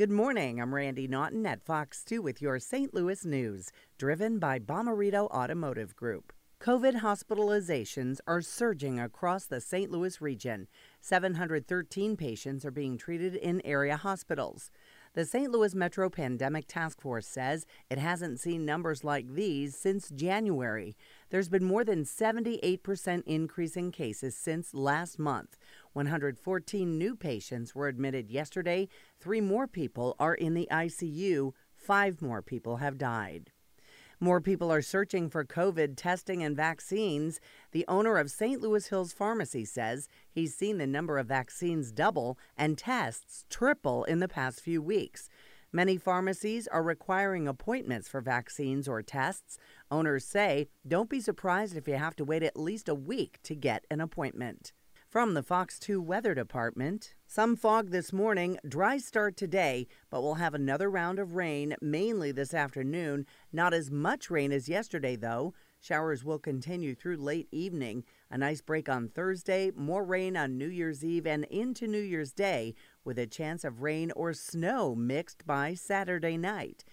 Good morning. I'm Randi Naughton at Fox 2 with your St. Louis news, driven by Bomarito Automotive Group. COVID hospitalizations are surging across the St. Louis region. 713 patients are being treated in area hospitals. The St. Louis Metro Pandemic Task Force says it hasn't seen numbers like these since January. There's been more than 78% increase in cases since last month. 114 new patients were admitted yesterday. Three more people are in the ICU. Five more people have died. More people are searching for COVID testing and vaccines. The owner of St. Louis Hills Pharmacy says he's seen the number of vaccines double and tests triple in the past few weeks. Many pharmacies are requiring appointments for vaccines or tests. Owners say don't be surprised if you have to wait at least a week to get an appointment. From the Fox 2 Weather Department, some fog this morning, dry start today, but we'll have another round of rain mainly this afternoon. Not as much rain as yesterday, though. Showers will continue through late evening. A nice break on Thursday, more rain on New Year's Eve and into New Year's Day, with a chance of rain or snow mixed by Saturday night.